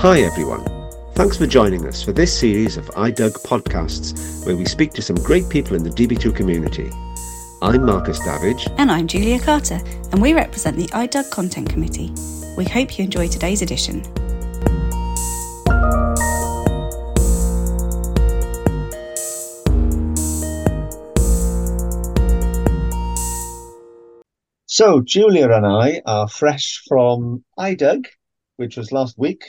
Hi everyone. Thanks for joining us for this series of iDug podcasts where we speak to some great people in the DB2 community. I'm Marcus Davidge. And I'm Julia Carter, and we represent the iDug Content Committee. We hope you enjoy today's edition. So, Julia and I are fresh from iDug, which was last week.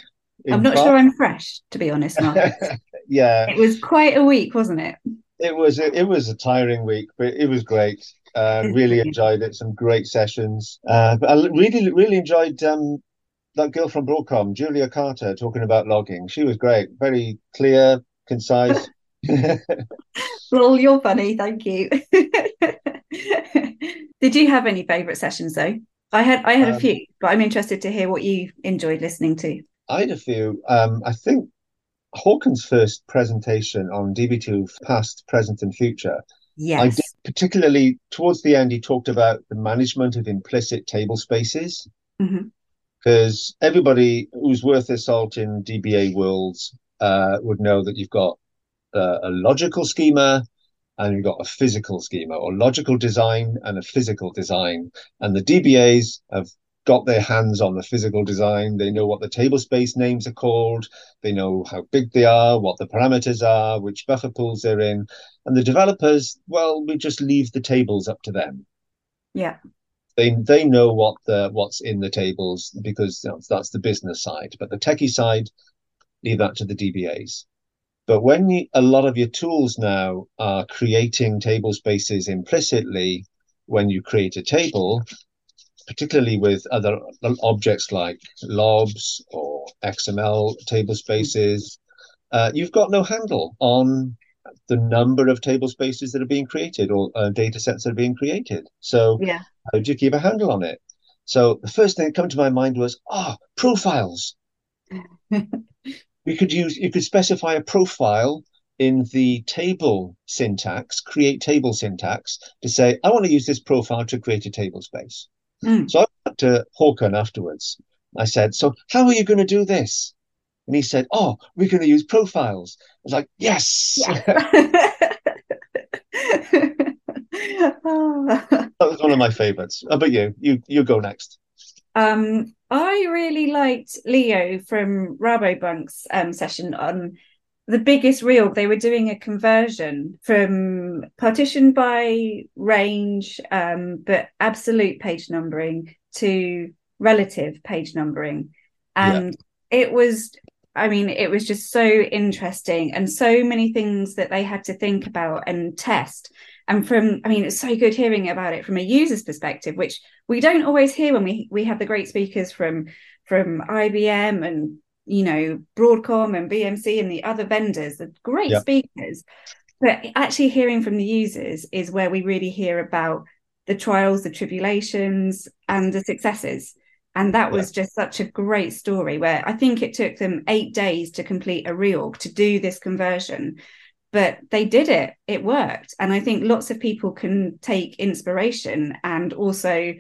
I'm not sure I'm fresh, to be honest, Mark. yeah. It was quite a week, wasn't it? It was a, it was a tiring week, but it was great. Uh, really enjoyed it. Some great sessions. Uh, but I really really enjoyed um, that girl from Broadcom, Julia Carter, talking about logging. She was great. Very clear, concise. well, you're funny. Thank you. Did you have any favourite sessions though? I had I had um, a few, but I'm interested to hear what you enjoyed listening to. I had a few. Um, I think Haakon's first presentation on DB2 past, present, and future. Yes. I did, particularly towards the end, he talked about the management of implicit table spaces. Because mm-hmm. everybody who's worth their salt in DBA worlds uh, would know that you've got uh, a logical schema and you've got a physical schema or logical design and a physical design. And the DBAs have got their hands on the physical design. They know what the table space names are called. They know how big they are, what the parameters are, which buffer pools they're in. And the developers, well, we just leave the tables up to them. Yeah. They they know what the what's in the tables because you know, that's the business side. But the techie side, leave that to the DBAs. But when you, a lot of your tools now are creating table spaces implicitly, when you create a table, particularly with other objects like LOBs or XML table spaces, uh, you've got no handle on the number of table spaces that are being created or uh, data sets that are being created. So, yeah. how do you keep a handle on it? So, the first thing that came to my mind was, ah, oh, profiles. we could use, you could specify a profile in the table syntax, create table syntax, to say, I want to use this profile to create a table space. Mm. So I went to Haakon afterwards. I said, So how are you going to do this? And he said, Oh, we're going to use profiles. I was like, Yes. Yeah. that was one of my favorites. How about you? You you go next. Um, I really liked Leo from Rabobank's um, session on the biggest reorg, they were doing a conversion from partition by range, um, but absolute page numbering to relative page numbering. And yeah. it was, I mean, it was just so interesting and so many things that they had to think about and test. And from, I mean, it's so good hearing about it from a user's perspective, which we don't always hear when we we have the great speakers from from IBM and you know broadcom and bmc and the other vendors the great yep. speakers. But actually hearing from the users is where we really hear about the trials the tribulations and the successes. And that was just such a great story where i think it took them eight days to complete a reorg to do this conversion but they did it. It worked. And i think lots of people can take inspiration and also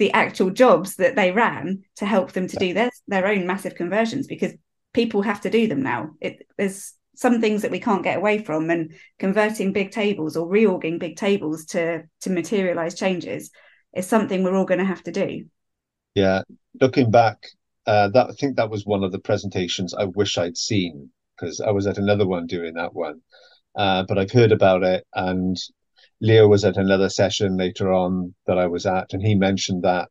the actual jobs that they ran to help them to do their their own massive conversions because people have to do them now. It, there's some things that we can't get away from, and converting big tables or reorging big tables to to materialize changes is something we're all going to have to do. Yeah, looking back, uh, that I think that was one of the presentations I wish I'd seen because I was at another one doing that one. Uh, but I've heard about it, and Leo was at another session later on that I was at, and he mentioned that.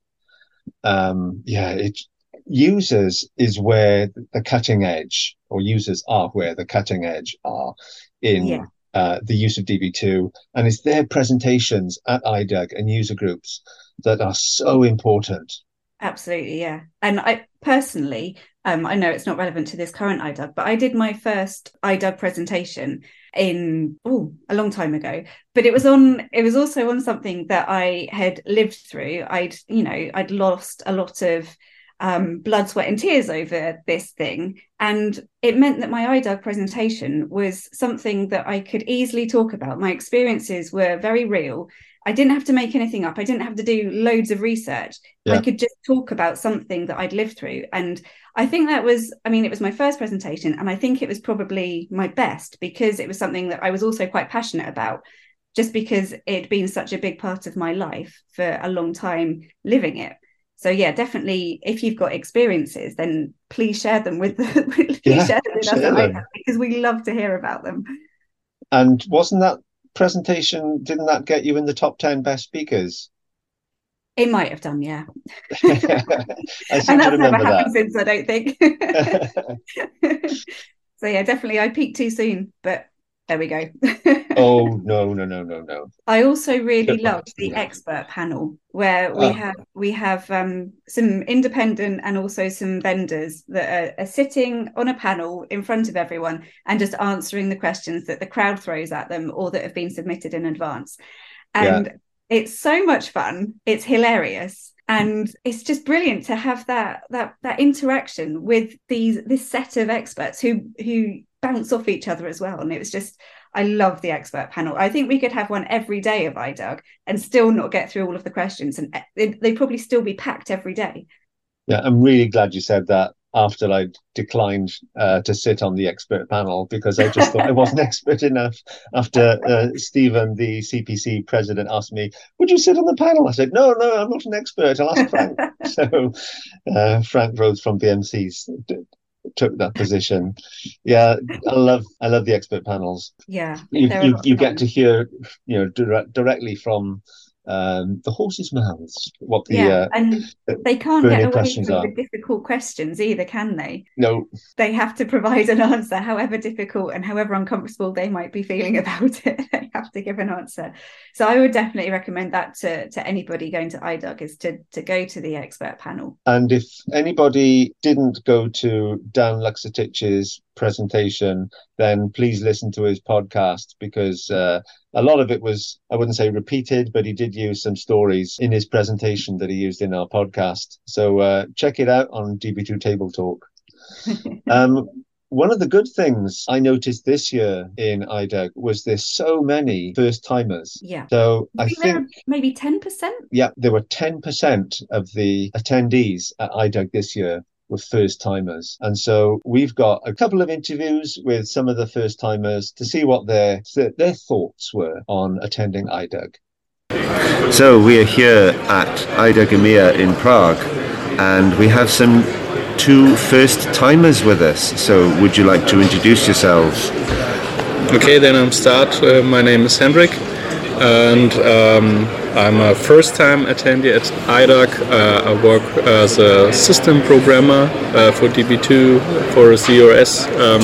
Um, yeah, it users is where the cutting edge, or users are where the cutting edge are in yeah. uh, the use of DB2, and it's their presentations at IDUG and user groups that are so important. Absolutely, yeah. And I personally, um, I know it's not relevant to this current IDUG, but I did my first IDUG presentation in oh a long time ago but it was on it was also on something that i had lived through i'd you know i'd lost a lot of um, blood, sweat, and tears over this thing. And it meant that my IDUG presentation was something that I could easily talk about. My experiences were very real. I didn't have to make anything up. I didn't have to do loads of research. Yeah. I could just talk about something that I'd lived through. And I think that was, I mean, it was my first presentation. And I think it was probably my best because it was something that I was also quite passionate about, just because it'd been such a big part of my life for a long time living it so yeah definitely if you've got experiences then please share them with the please yeah, share them with share us because we love to hear about them and wasn't that presentation didn't that get you in the top 10 best speakers it might have done yeah and that's never happened that. since i don't think so yeah definitely i peaked too soon but there we go. Oh no no no no no! I also really loved the expert panel where we ah. have we have um, some independent and also some vendors that are, are, sitting on a panel in front of everyone and just answering the questions that the crowd throws at them or that have been submitted in advance. And yeah. it's so much fun. It's hilarious and it's just brilliant to have that that that interaction with these this set of experts who who bounce off each other as well and it was just i love the expert panel i think we could have one every day of idug and still not get through all of the questions and they'd probably still be packed every day yeah i'm really glad you said that after I declined uh, to sit on the expert panel because I just thought I wasn't expert enough. After uh, Stephen, the CPC president, asked me, "Would you sit on the panel?" I said, "No, no, I'm not an expert. I'll ask Frank." so uh, Frank Rhodes from BMC took that position. Yeah, I love I love the expert panels. Yeah, you you, you get to hear you know direct, directly from um, the horses' mouths. What the yeah, uh, and they can't get away from are. the difficult questions either, can they? No, they have to provide an answer, however difficult and however uncomfortable they might be feeling about it. they have to give an answer. So I would definitely recommend that to to anybody going to IDUG is to to go to the expert panel. And if anybody didn't go to Dan Luksetich's presentation, then please listen to his podcast because uh, a lot of it was, I wouldn't say repeated, but he did use some stories in his presentation that he used in our podcast. So uh, check it out on DB2 Table Talk. um, one of the good things I noticed this year in IDUG was there's so many first timers. Yeah. So I think maybe 10%? Yeah, there were 10% of the attendees at IDUG this year were first timers. And so we've got a couple of interviews with some of the first timers to see what their their thoughts were on attending IDUG. So we are here at IDUG EMEA in Prague and we have some two first timers with us. So would you like to introduce yourselves? Okay, then I'm start. Uh, my name is Hendrik and um, I'm a first time attendee at IDUG. Uh, I work as a system programmer uh, for DB2 for ZOS. Um,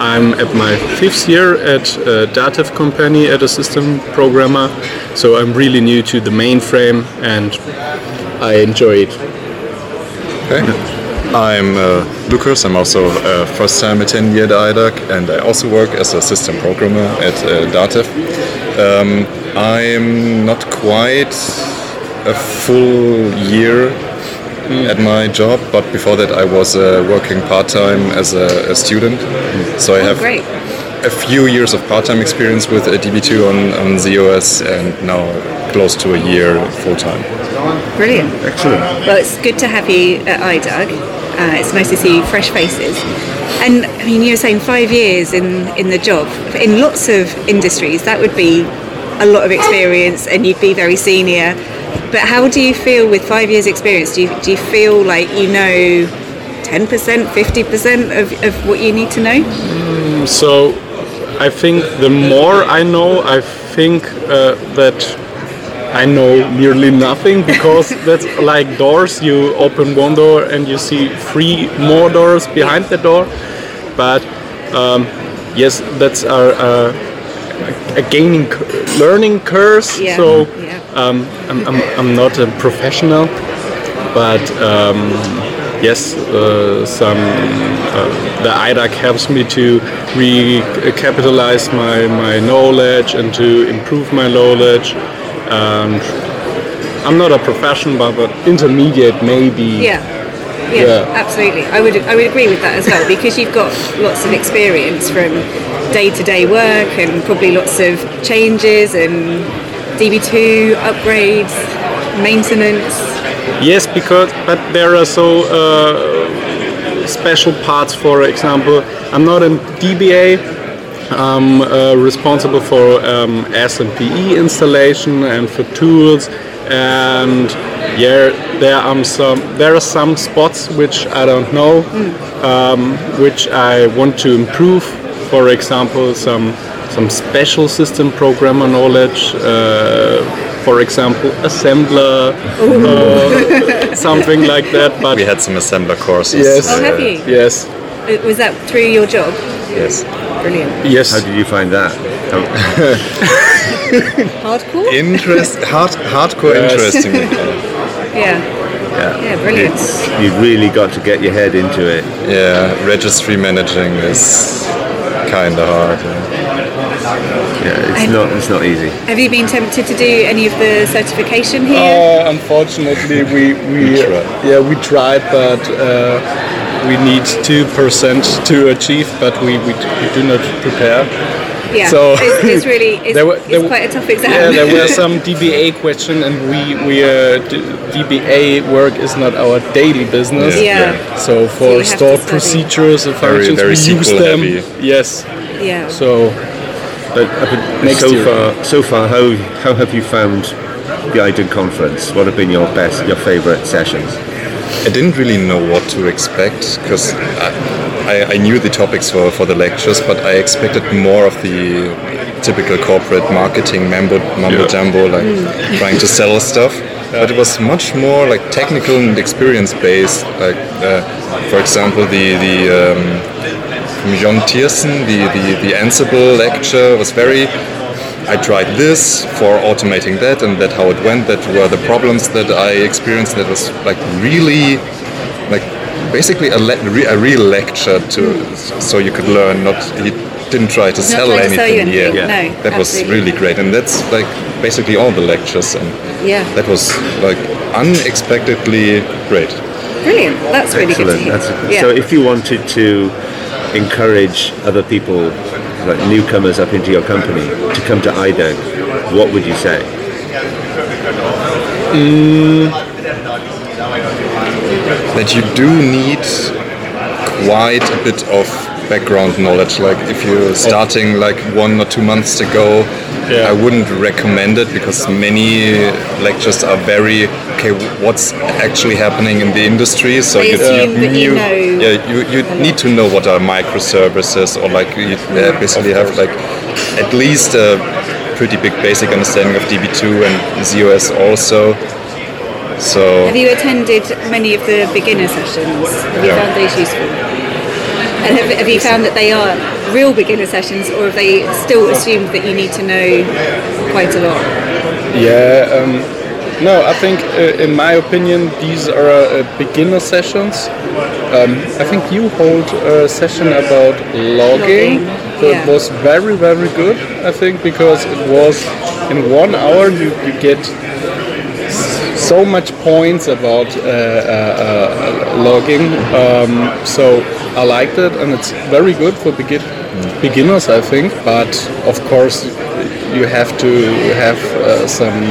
I'm at my fifth year at a Datev company as a system programmer, so I'm really new to the mainframe and I enjoy it. Okay. I'm uh, Lucas. I'm also a first-time attendee at IDUG, and I also work as a system programmer at uh, Datev. Um, I'm not quite a full year mm. at my job, but before that, I was uh, working part-time as a, a student. So I oh, have great. a few years of part-time experience with DB2 on, on ZOS, and now close to a year full-time. Brilliant. Excellent. Well, it's good to have you at IDUG. Uh, it's nice to see fresh faces. And I mean, you were saying five years in, in the job. In lots of industries, that would be a lot of experience and you'd be very senior. But how do you feel with five years' experience? Do you, do you feel like you know 10%, 50% of, of what you need to know? Mm, so I think the more I know, I think uh, that I know nearly nothing because that's like doors. You open one door and you see three more doors behind the door. But um, yes, that's our, uh, a gaining learning curse. Yeah. So um, I'm, I'm, I'm, not a professional, but um, yes, uh, some uh, the IDUG helps me to recapitalize my, my knowledge and to improve my knowledge and I'm not a professional, but, but intermediate maybe. Yeah. yeah, yeah, absolutely. I would I would agree with that as well because you've got lots of experience from day to day work and probably lots of changes and DB2 upgrades, maintenance. Yes, because but there are so uh, special parts. For example, I'm not in DBA. I'm uh, responsible for um, SMPE installation and for tools and yeah, there are some there are some spots which I don't know, mm. um, which I want to improve. For example, some some special system programmer knowledge. Uh, for example, assembler, uh, something like that. But we had some assembler courses. Yes. Oh, have you? Yes. Uh, was that through your job? Yes. Brilliant. Yes. How did you find that? hardcore. Interest, hard, hardcore, yes. interesting. yeah. Yeah. yeah, brilliant. It's, you really got to get your head into it. Yeah, registry managing is kind of hard. Yeah, yeah it's not it's not easy. Have you been tempted to do any of the certification here? Uh, unfortunately, we we, we yeah we tried, but. Uh, we need two percent to achieve, but we, we, we do not prepare. Yeah, so it's, it's really it's, there were, there it's quite a tough exam. Yeah, there were some DBA question, and we we uh, DBA work is not our daily business. Yeah. yeah. So for so stored procedures and functions, very, very we use them. Heavy. Yes. Yeah. So, but, but so year. far, so far, how how have you found the IDUG conference? What have been your best, your favourite sessions? I didn't really know what to expect because I, I, I, knew the topics for, for the lectures, but I expected more of the typical corporate marketing mambo, mambo yeah. jumbo, like mm. trying to sell stuff. Yeah. But it was much more like technical and experience based. Like, uh, for example, the the um, from Jon Tiersen, the, the the Ansible lecture was very I tried this for automating that, and that how it went. That were the problems that I experienced. That was like really, like basically a, le- a real lecture to, so you could learn. Not he didn't try to sell anything. To anything. Yeah, yeah. No, that absolutely. was really great, and that's like basically all the lectures, and yeah, that was like unexpectedly great. Brilliant. That's really Excellent. good to hear. yeah. So if you wanted to encourage other people like newcomers up into your company to come to IDUG, what would you say? Mm. That you do need quite a bit of background knowledge. Like if you're starting like one or two months ago, yeah. I wouldn't recommend it because many lectures are very okay. What's actually happening in the industry? So you, you, you, know yeah, you, you need to know what are microservices or like you uh, basically have like at least a pretty big basic understanding of DB2 and ZOS also. So have you attended many of the beginner sessions? Have you yeah. found those useful? And have, have, you found that they are real beginner sessions, or have they still assumed that you need to know quite a lot? Yeah. Um, no, I think, uh, in my opinion, these are uh, beginner sessions. Um, I think you hold a session about logging, logging. that yeah. was very, very good. I think because it was in one hour you, you get so much points about uh, uh, uh, logging. Um, so I liked it, and it's very good for begin beginners, I think. But of course, you have to have uh, some.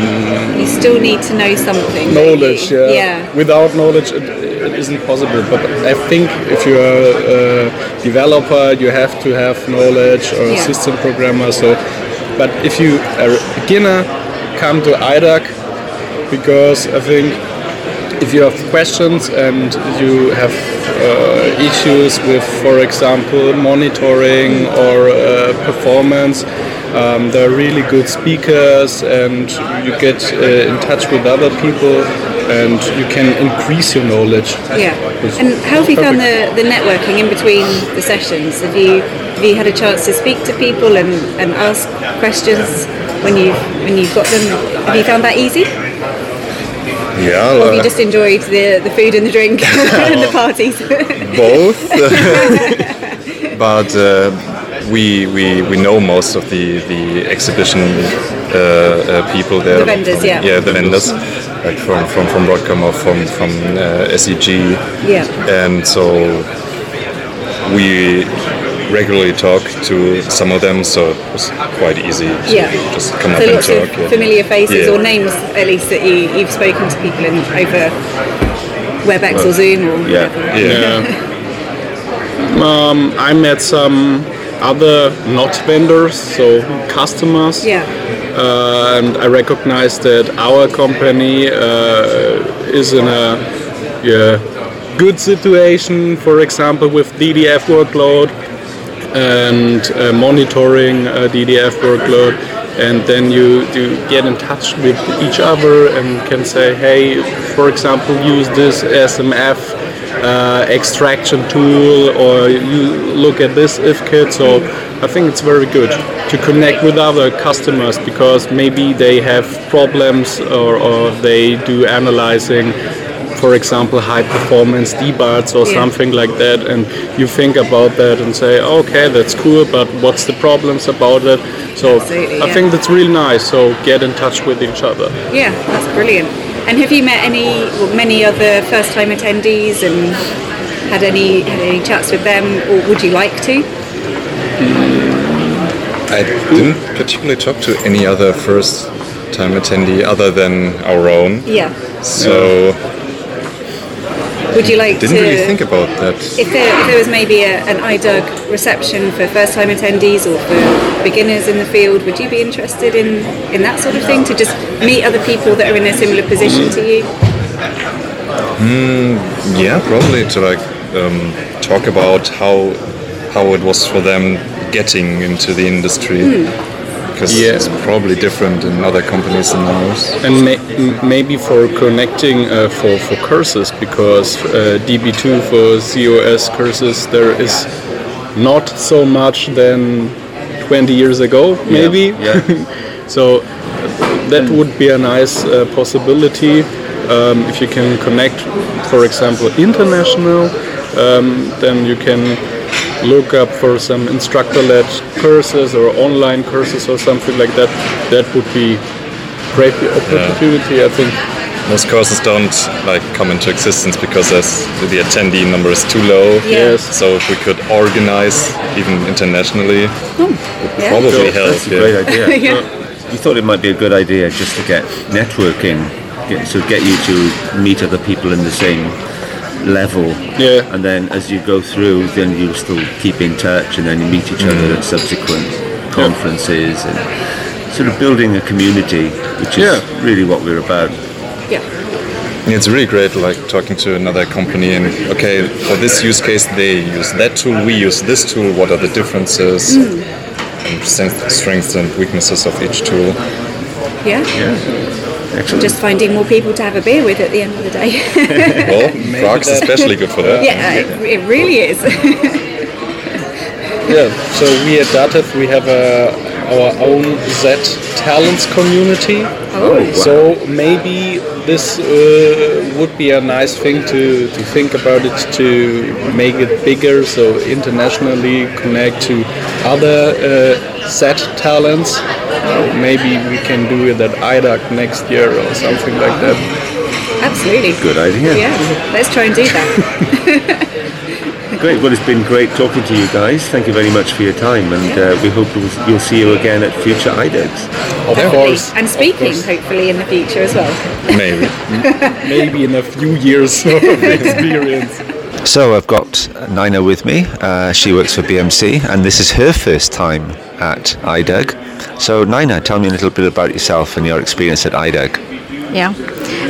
You still need to know something. Knowledge, yeah. yeah. Without knowledge, it, it isn't possible. But I think if you're a developer, you have to have knowledge or yeah. system programmer. So, but if you are a beginner, come to IDUG because I think if you have questions and you have issues with, for example, monitoring or uh, performance, um, they're really good speakers and you get uh, in touch with other people and you can increase your knowledge. Yeah. And how have you found the, the networking in between the sessions? Have you have you had a chance to speak to people and, and ask questions when you when you've got them? Have you found that easy? Yeah. Or have you just enjoyed the, the food and the drink and the parties? Both. but uh, we, we, we know most of the, the exhibition uh, people there. The vendors, yeah. Yeah, the vendors, like from from from Broadcom or from from uh, SEG. Yeah. And so we regularly talk to some of them, so it was quite easy to Yeah. just come up So and talk. of yeah. familiar faces Yeah. or names, at least that you, you've spoken to people in over WebEx or Zoom or Yeah. whatever. Yeah. Um, I met some other not vendors, so customers. Yeah. Uh, and I recognize that our company uh, is in a yeah, good situation, for example, with DDF workload and uh, monitoring uh, DDF workload. And then you, you get in touch with each other and can say, hey, for example, use this SMF uh, extraction tool or you look at this if kit. So I think it's very good to connect with other customers because maybe they have problems or, or they do analyzing for example, high performance DBATs or Yeah. something like that, and you think about that and say, okay, that's cool, but what's the problems about it? So Absolutely, I yeah. think that's really nice. So get in touch with each other. Yeah, that's brilliant. And have you met any, well, many other first-time attendees and had any had any chats with them, or would you like to? Mm, I didn't particularly talk to any other first time attendee other than our own. Yeah. So Would you like didn't to? really think about that. if there, if there was maybe a, an IDUG reception for first-time attendees or for beginners in the field, would you be interested in, in that sort of thing to just meet other people that are in a similar position to you? Yeah, probably to like um, talk about how how it was for them getting into the industry. Because Yeah. it's probably different in other companies than ours. And may, m- maybe for connecting uh, for, for courses, because uh, DB2 for ZOS courses, there is not so much than 20 years ago, maybe. yeah. so that would be a nice uh, possibility um, if you can connect, for example, international. Um, then you can look up for some instructor-led courses or online courses or something like that. That would be great opportunity, I think. Most courses don't like come into existence because there's, the attendee number is too low. Yeah. Yes. So if we could organize even internationally, hmm. Yeah. probably help. That's a yeah. great idea. Yeah. You thought it might be a good idea just to get networking, get, so get you to meet other people in the same level. Yeah. And then as you go through, then you still keep in touch, and then you meet each other at subsequent conferences, and sort of building a community, which is Yeah. really what we're about. Yeah. Yeah, It's really great, like talking to another company and okay, for this use case they use that tool, we use this tool. What are the differences mm. and strengths and weaknesses of each tool? Yeah. Excellent. Just finding more people to have a beer with at the end of the day. Well, Prague's especially good for that. yeah, it, it really is. Yeah, so we at Datev, we have a, our own Z talents community. Oh, wow. So maybe this uh, would be a nice thing to, to think about it to make it bigger, so internationally connect to other uh, Z talents. So maybe we can do it at IDUG next year or something like that. Absolutely. Good idea. Yeah, let's try and do that. Great. Well, it's been great talking to you guys. Thank you very much for your time, and uh, we hope we'll, we'll see you again at future IDUGs. Of Definitely. course. And speaking, course. hopefully, in the future as well. Maybe. Maybe in a few years of experience. So I've got Nina with me. Uh, she works for BMC, and this is her first time at IDUG. So Nina, tell me a little bit about yourself and your experience at IDUG. Yeah.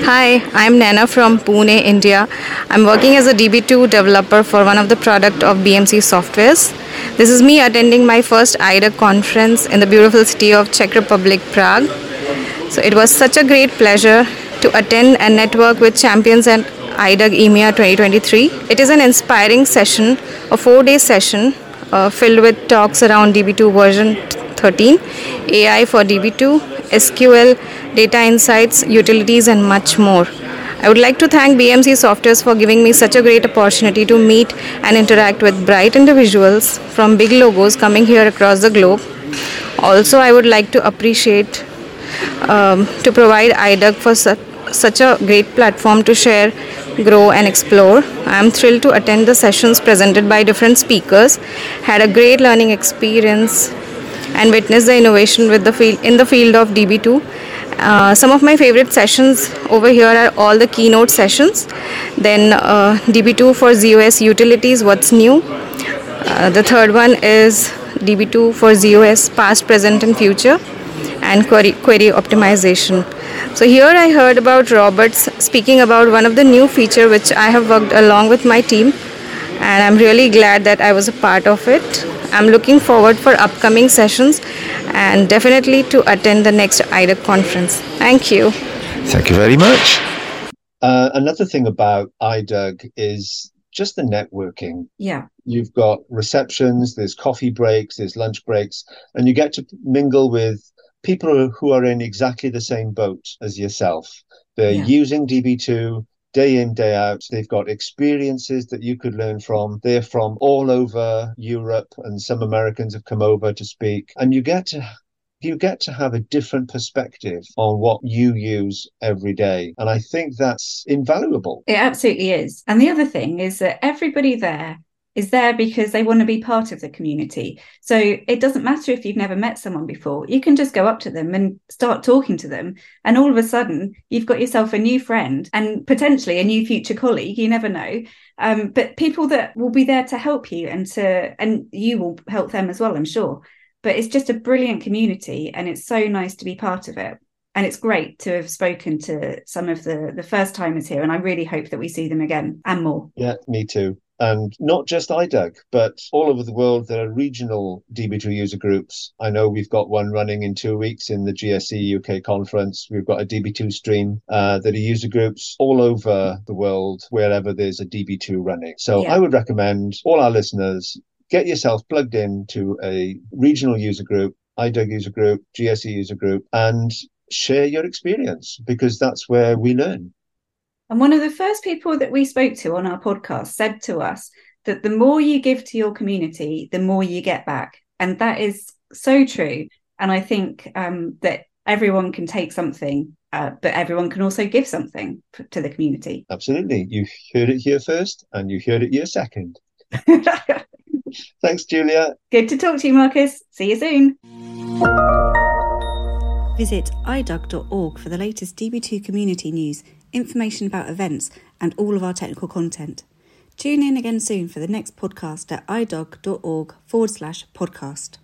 Hi, I'm Nana from Pune, India. I'm working as a DB2 developer for one of the product of BMC Softwares. This is me attending my first IDUG conference in the beautiful city of Czech Republic, Prague. So it was such a great pleasure to attend and network with champions at IDUG EMEA 2023. It is an inspiring session, a four-day session uh, filled with talks around DB2 version 13, AI for DB2, SQL, data insights, utilities, and much more. I would like to thank BMC Softwares for giving me such a great opportunity to meet and interact with bright individuals from big logos coming here across the globe. Also, I would like to appreciate um, to provide IDUG for su- such a great platform to share, grow, and explore. I'm thrilled to attend the sessions presented by different speakers. Had a great learning experience and witnessed the innovation with the field in the field of DB2. Uh, some of my favorite sessions over here are all the keynote sessions. Then uh, DB2 for ZOS utilities, what's new. Uh, the third one is DB2 for ZOS past, present, and future, and query, query optimization. So here I heard about Roberts speaking about one of the new feature which I have worked along with my team, and I'm really glad that I was a part of it. I'm looking forward for upcoming sessions and definitely to attend the next IDUG conference. Thank you. Thank you very much. Uh, another thing about IDUG is just the networking. Yeah. You've got receptions, there's coffee breaks, there's lunch breaks, and you get to mingle with people who are in exactly the same boat as yourself. They're yeah. using DB2, day in, day out. They've got experiences that you could learn from. They're from all over Europe, and some Americans have come over to speak. And you get to you get to have a different perspective on what you use every day. And I think that's invaluable. It absolutely is. And the other thing is that everybody there is there because they want to be part of the community. So it doesn't matter if you've never met someone before, you can just go up to them and start talking to them. And all of a sudden, you've got yourself a new friend and potentially a new future colleague. You never know. Um, but people that will be there to help you and to, and you will help them as well, I'm sure. But it's just a brilliant community and it's so nice to be part of it and it's great to have spoken to some of the the first timers here and i really hope that we see them again and more yeah me too and not just IDUG, but all over the world, there are regional DB2 user groups. I know we've got one running in two weeks in the GSE UK conference. We've got a DB2 stream uh, that are user groups all over the world, wherever there's a DB2 running. So yeah. I would recommend all our listeners get yourself plugged into a regional user group, IDUG user group, GSE user group, and share your experience because that's where we learn. And one of the first people that we spoke to on our podcast said to us that the more you give to your community, the more you get back. And that is so true. And I think um, that everyone can take something, uh, but everyone can also give something to the community. Absolutely. You heard it here first, and you heard it here second. Thanks, Julia. Good to talk to you, Marcus. See you soon. Visit idug.org for the latest DB2 community news information about events, and all of our technical content. Tune in again soon for the next podcast at idug.org forward slash podcast.